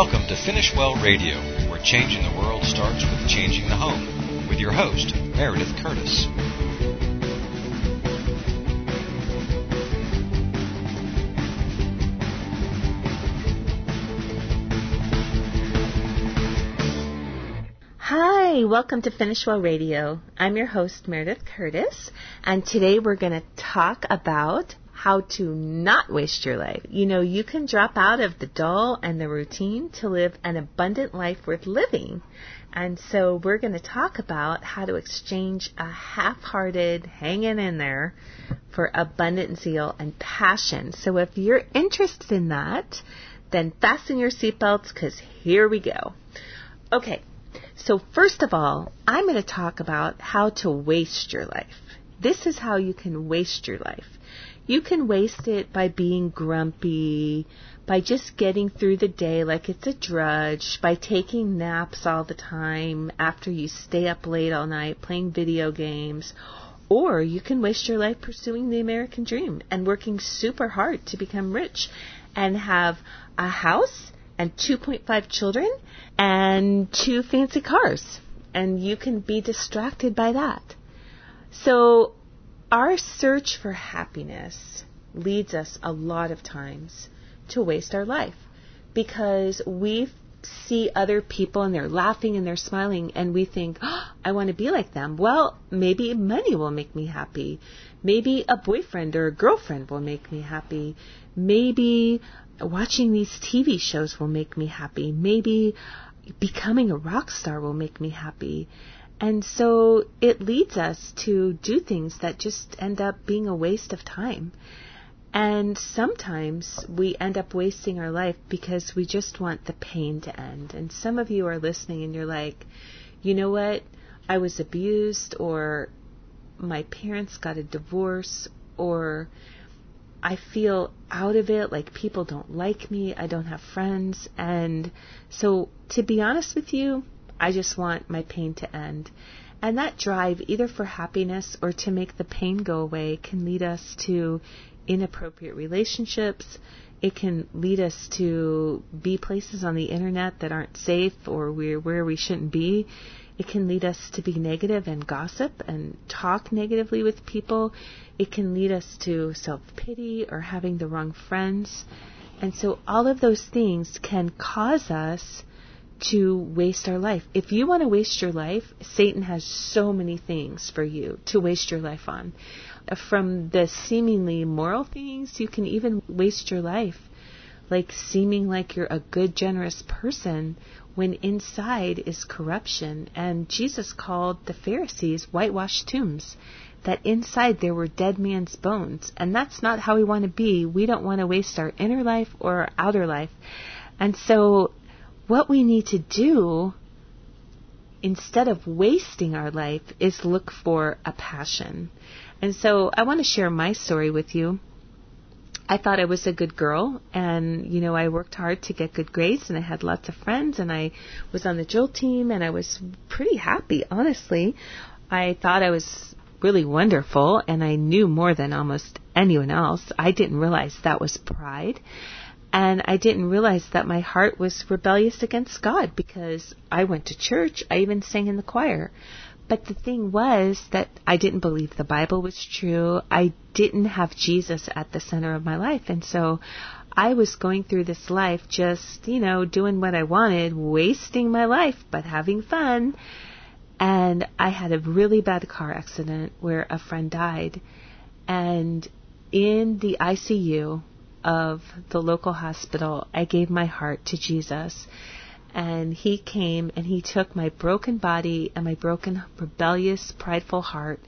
Welcome to Finish Well Radio, where changing the world starts with changing the home, with your host, Meredith Curtis. Hi, welcome to Finish Well Radio. I'm your host, Meredith Curtis, and today we're going to talk about how to not waste your life. You know, you can drop out of the dull and the routine to live an abundant life worth living. And so we're going to talk about how to exchange a half-hearted hanging in there for abundant zeal and passion. So if you're interested in that, then fasten your seatbelts because here we go. Okay, so first of all, I'm going to talk about how to waste your life. This is how you can waste your life. You can waste it by being grumpy, by just getting through the day like it's a drudge, by taking naps all the time after you stay up late all night playing video games, or you can waste your life pursuing the American dream and working super hard to become rich and have a house and 2.5 children and two fancy cars. And you can be distracted by that. So our search for happiness leads us a lot of times to waste our life because we see other people and they're laughing and they're smiling and we think, oh, I want to be like them. Well, maybe money will make me happy. Maybe a boyfriend or a girlfriend will make me happy. Maybe watching these TV shows will make me happy. Maybe becoming a rock star will make me happy. And so it leads us to do things that just end up being a waste of time. And sometimes we end up wasting our life because we just want the pain to end. And some of you are listening and you're like, you know what? I was abused, or my parents got a divorce, or I feel out of it, like people don't like me, I don't have friends. And so, to be honest with you, I just want my pain to end. And that drive, either for happiness or to make the pain go away, can lead us to inappropriate relationships. It can lead us to be places on the internet that aren't safe or we're where we shouldn't be. It can lead us to be negative and gossip and talk negatively with people. It can lead us to self pity or having the wrong friends. And so all of those things can cause us to waste our life. If you want to waste your life, Satan has so many things for you to waste your life on. Uh, from the seemingly moral things, you can even waste your life like seeming like you're a good, generous person when inside is corruption. And Jesus called the Pharisees whitewashed tombs. That inside there were dead man's bones. And that's not how we want to be. We don't want to waste our inner life or our outer life. And so what we need to do instead of wasting our life is look for a passion. And so I want to share my story with you. I thought I was a good girl and you know I worked hard to get good grades and I had lots of friends and I was on the drill team and I was pretty happy honestly. I thought I was really wonderful and I knew more than almost anyone else. I didn't realize that was pride. And I didn't realize that my heart was rebellious against God because I went to church. I even sang in the choir. But the thing was that I didn't believe the Bible was true. I didn't have Jesus at the center of my life. And so I was going through this life just, you know, doing what I wanted, wasting my life, but having fun. And I had a really bad car accident where a friend died. And in the ICU, of the local hospital, I gave my heart to Jesus. And he came and he took my broken body and my broken, rebellious, prideful heart.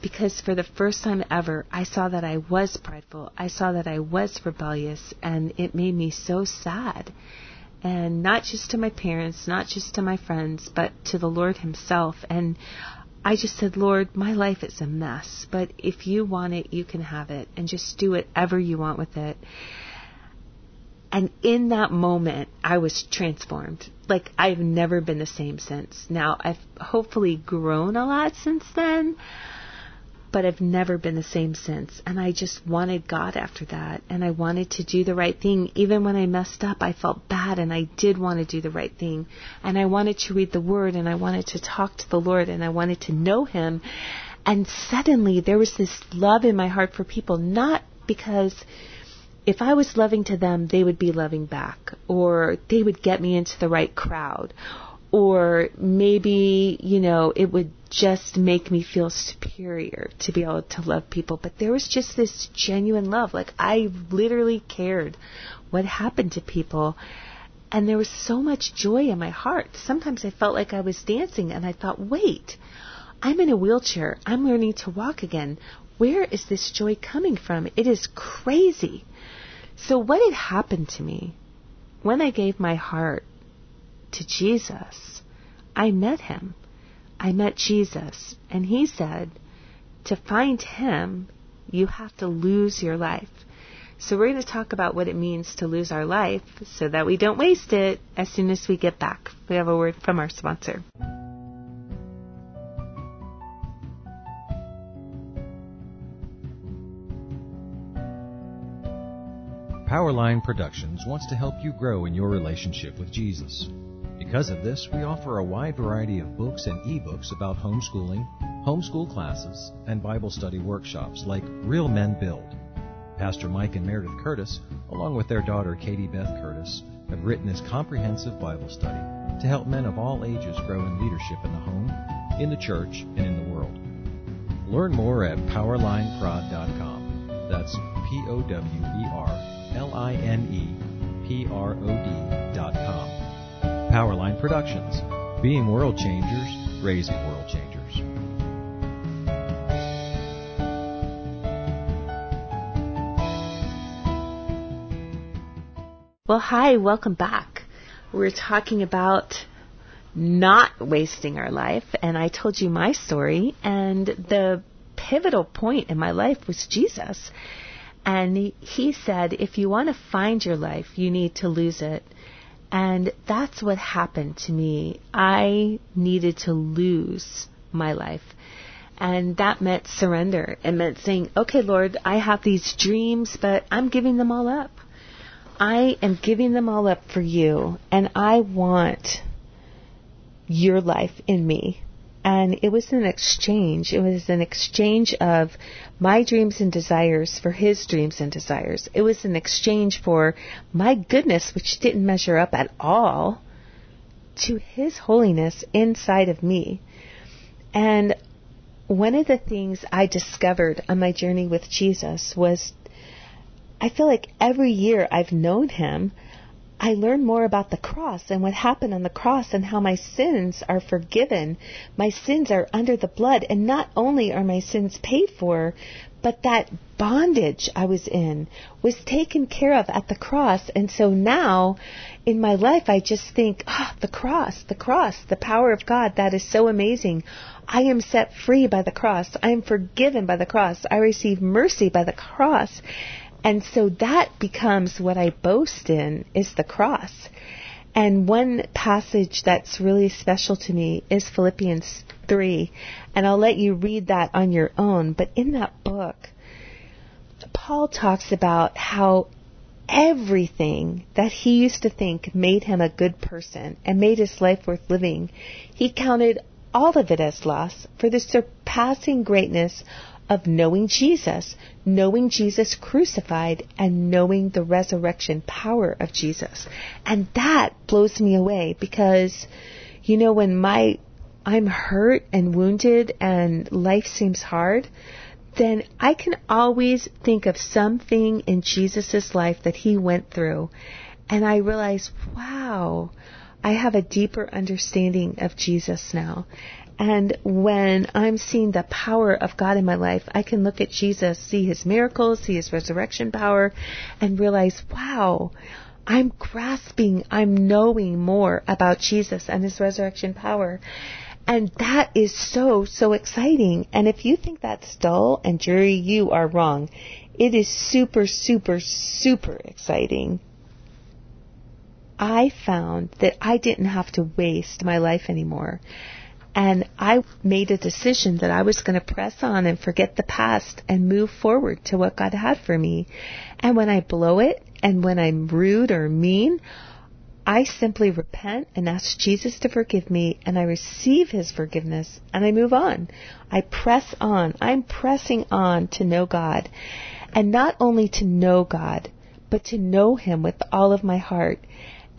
Because for the first time ever, I saw that I was prideful. I saw that I was rebellious. And it made me so sad. And not just to my parents, not just to my friends, but to the Lord Himself. And I just said, Lord, my life is a mess, but if you want it, you can have it, and just do whatever you want with it. And in that moment, I was transformed. Like, I've never been the same since. Now, I've hopefully grown a lot since then, but I've never been the same since. And I just wanted God after that. And I wanted to do the right thing. Even when I messed up, I felt bad and I did want to do the right thing. And I wanted to read the Word and I wanted to talk to the Lord and I wanted to know Him. And suddenly there was this love in my heart for people, not because if I was loving to them, they would be loving back, or they would get me into the right crowd, or maybe, you know, it would just make me feel superior to be able to love people. But there was just this genuine love. Like I literally cared what happened to people. And there was so much joy in my heart. Sometimes I felt like I was dancing and I thought, wait, I'm in a wheelchair. I'm learning to walk again. Where is this joy coming from? It is crazy. So what had happened to me when I gave my heart to Jesus, I met him. I met Jesus, and he said, to find him, you have to lose your life. So we're going to talk about what it means to lose our life so that we don't waste it as soon as we get back. We have a word from our sponsor. Powerline Productions wants to help you grow in your relationship with Jesus. Because of this, we offer a wide variety of books and ebooks about homeschooling, homeschool classes, and Bible study workshops like Real Men Build. Pastor Mike and Meredith Curtis, along with their daughter Katie Beth Curtis, have written this comprehensive Bible study to help men of all ages grow in leadership in the home, in the church, and in the world. Learn more at powerlineprod.com. That's P O W E R L I N P R O D.com. Powerline Productions, being world changers, raising world changers. Well, hi, welcome back. We're talking about not wasting our life, and I told you my story, and the pivotal point in my life was Jesus. And he, said, if you want to find your life, you need to lose it. And that's what happened to me. I needed to lose my life. And that meant surrender. It meant saying, okay, Lord, I have these dreams, but I'm giving them all up. I am giving them all up for you, and I want your life in me. And it was an exchange. It was an exchange of my dreams and desires for his dreams and desires. It was an exchange for my goodness, which didn't measure up at all, to his holiness inside of me. And one of the things I discovered on my journey with Jesus was I feel like every year I've known him, I learn more about the cross and what happened on the cross and how my sins are forgiven. My sins are under the blood, and not only are my sins paid for, but that bondage I was in was taken care of at the cross. And so now in my life, I just think, ah, oh, the cross, the cross, the power of God, that is so amazing. I am set free by the cross. I am forgiven by the cross. I receive mercy by the cross. And so that becomes what I boast in is the cross. And one passage that's really special to me is Philippians 3. And I'll let you read that on your own. But in that book, Paul talks about how everything that he used to think made him a good person and made his life worth living, he counted all of it as loss for the surpassing greatness of knowing Jesus, knowing Jesus crucified, and knowing the resurrection power of Jesus. And that blows me away because, you know, when my I'm hurt and wounded and life seems hard, then I can always think of something in Jesus' life that he went through. And I realize, wow, I have a deeper understanding of Jesus now. And when I'm seeing the power of God in my life, I can look at Jesus, see his miracles, see his resurrection power, and realize, wow, I'm grasping, I'm knowing more about Jesus and his resurrection power. And that is so, so exciting. And if you think that's dull and dreary, you are wrong. It is super, super, super exciting. I found that I didn't have to waste my life anymore. And I made a decision that I was going to press on and forget the past and move forward to what God had for me. And when I blow it and when I'm rude or mean, I simply repent and ask Jesus to forgive me and I receive his forgiveness and I move on. I press on. I'm pressing on to know God. And not only to know God, but to know him with all of my heart.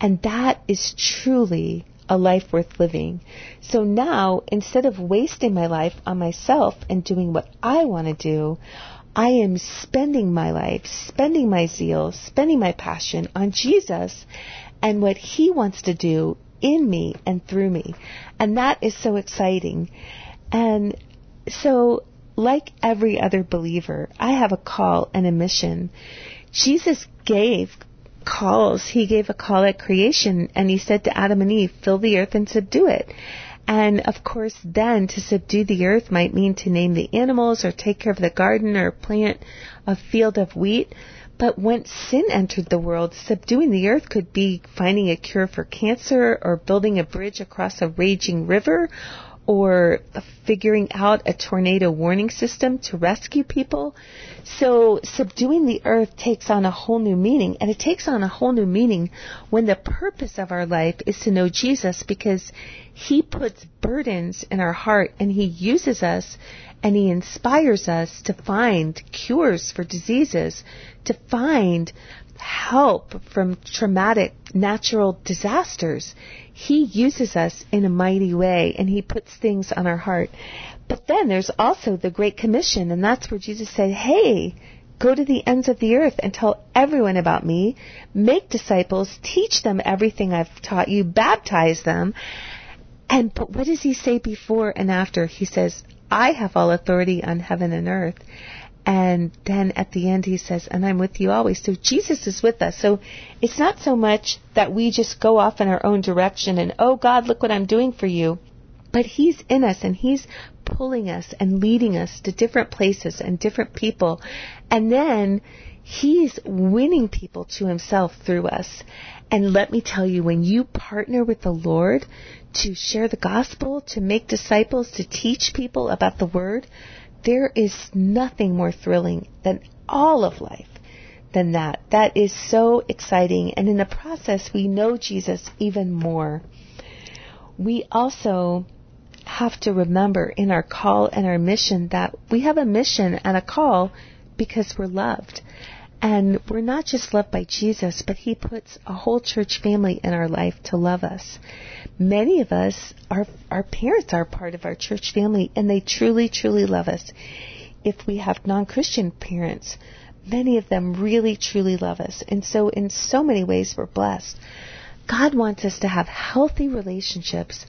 And that is truly a life worth living. So now, instead of wasting my life on myself and doing what I want to do, I am spending my life, spending my zeal, spending my passion on Jesus and what He wants to do in me and through me. And that is so exciting. And so, like every other believer, I have a call and a mission. Jesus gave calls. He gave a call at creation and he said to Adam and Eve, fill the earth and subdue it. And of course, then to subdue the earth might mean to name the animals or take care of the garden or plant a field of wheat. But when sin entered the world, subduing the earth could be finding a cure for cancer or building a bridge across a raging river or figuring out a tornado warning system to rescue people. So subduing the earth takes on a whole new meaning, and it takes on a whole new meaning when the purpose of our life is to know Jesus because He puts burdens in our heart and He uses us and He inspires us to find cures for diseases, to find help from traumatic natural disasters. He uses us in a mighty way and He puts things on our heart. But then there's also the Great Commission, and that's where Jesus said, Hey, go to the ends of the earth and tell everyone about me, make disciples, teach them everything I've taught you, baptize them. And but what does he say before and after? He says, I have all authority on heaven and earth. And then at the end he says, and I'm with you always. So Jesus is with us. So it's not so much that we just go off in our own direction and, oh God, look what I'm doing for you. But he's in us and he's pulling us and leading us to different places and different people. And then he's winning people to himself through us. And let me tell you, when you partner with the Lord to share the gospel, to make disciples, to teach people about the word, there is nothing more thrilling than all of life than that. That is so exciting. And in the process, we know Jesus even more. We also have to remember in our call and our mission that we have a mission and a call because we're loved. And we're not just loved by Jesus, but He puts a whole church family in our life to love us. Many of us, our, our parents are part of our church family, and they truly, truly love us. If we have non Christian parents, many of them really, truly love us. And so, in so many ways, we're blessed. God wants us to have healthy relationships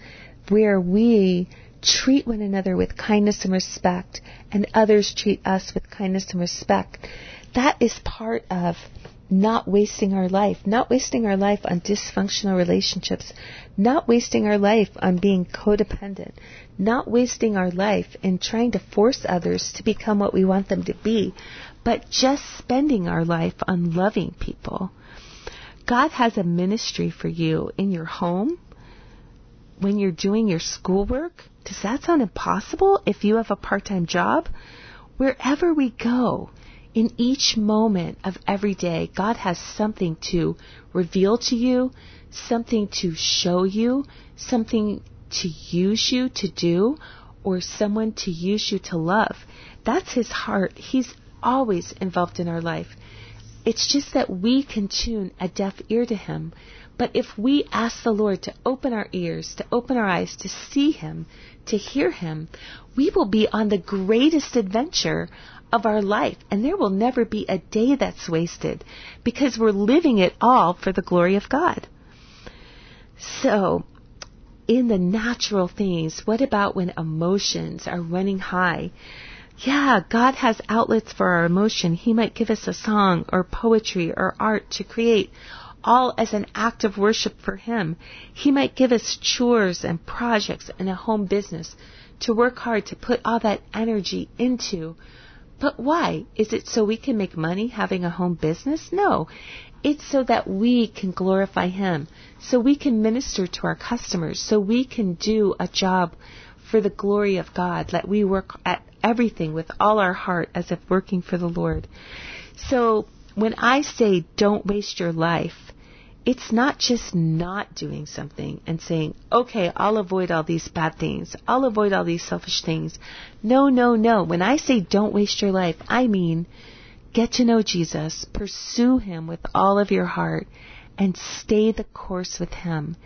where we treat one another with kindness and respect, and others treat us with kindness and respect that is part of not wasting our life, not wasting our life on dysfunctional relationships, not wasting our life on being codependent, not wasting our life in trying to force others to become what we want them to be, but just spending our life on loving people. God has a ministry for you in your home, when you're doing your schoolwork. Does that sound impossible if you have a part time job? Wherever we go, in each moment of every day, God has something to reveal to you, something to show you, something to use you to do, or someone to use you to love. That's His heart. He's always involved in our life. It's just that we can tune a deaf ear to Him. But if we ask the Lord to open our ears, to open our eyes, to see Him, to hear Him, we will be on the greatest adventure of our life. And there will never be a day that's wasted because we're living it all for the glory of God. So, in the natural things, what about when emotions are running high? Yeah, God has outlets for our emotion. He might give us a song or poetry or art to create, all as an act of worship for Him. He might give us chores and projects and a home business to work hard to put all that energy into but why? Is it so we can make money having a home business? No. It's so that we can glorify Him, so we can minister to our customers, so we can do a job for the glory of God. Let we work at everything with all our heart as if working for the Lord. So when I say don't waste your life, it's not just not doing something and saying, okay, I'll avoid all these bad things. I'll avoid all these selfish things. No, no, no. When I say don't waste your life, I mean get to know Jesus, pursue Him with all of your heart, and stay the course with Him,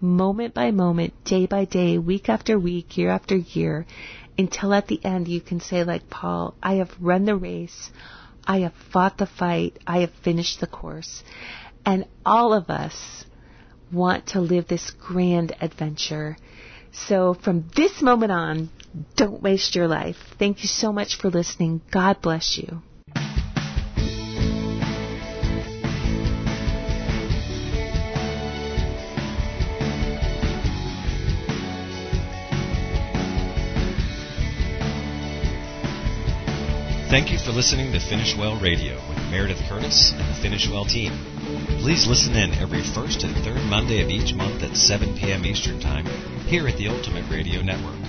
moment by moment, day by day, week after week, year after year, until at the end you can say, like Paul, I have run the race, I have fought the fight, I have finished the course. And all of us want to live this grand adventure. So from this moment on, don't waste your life. Thank you so much for listening. God bless you. Thank you for listening to Finish Well Radio with Meredith Curtis and the Finish Well team. Please listen in every first and third Monday of each month at 7 p.m. Eastern Time here at the Ultimate Radio Network.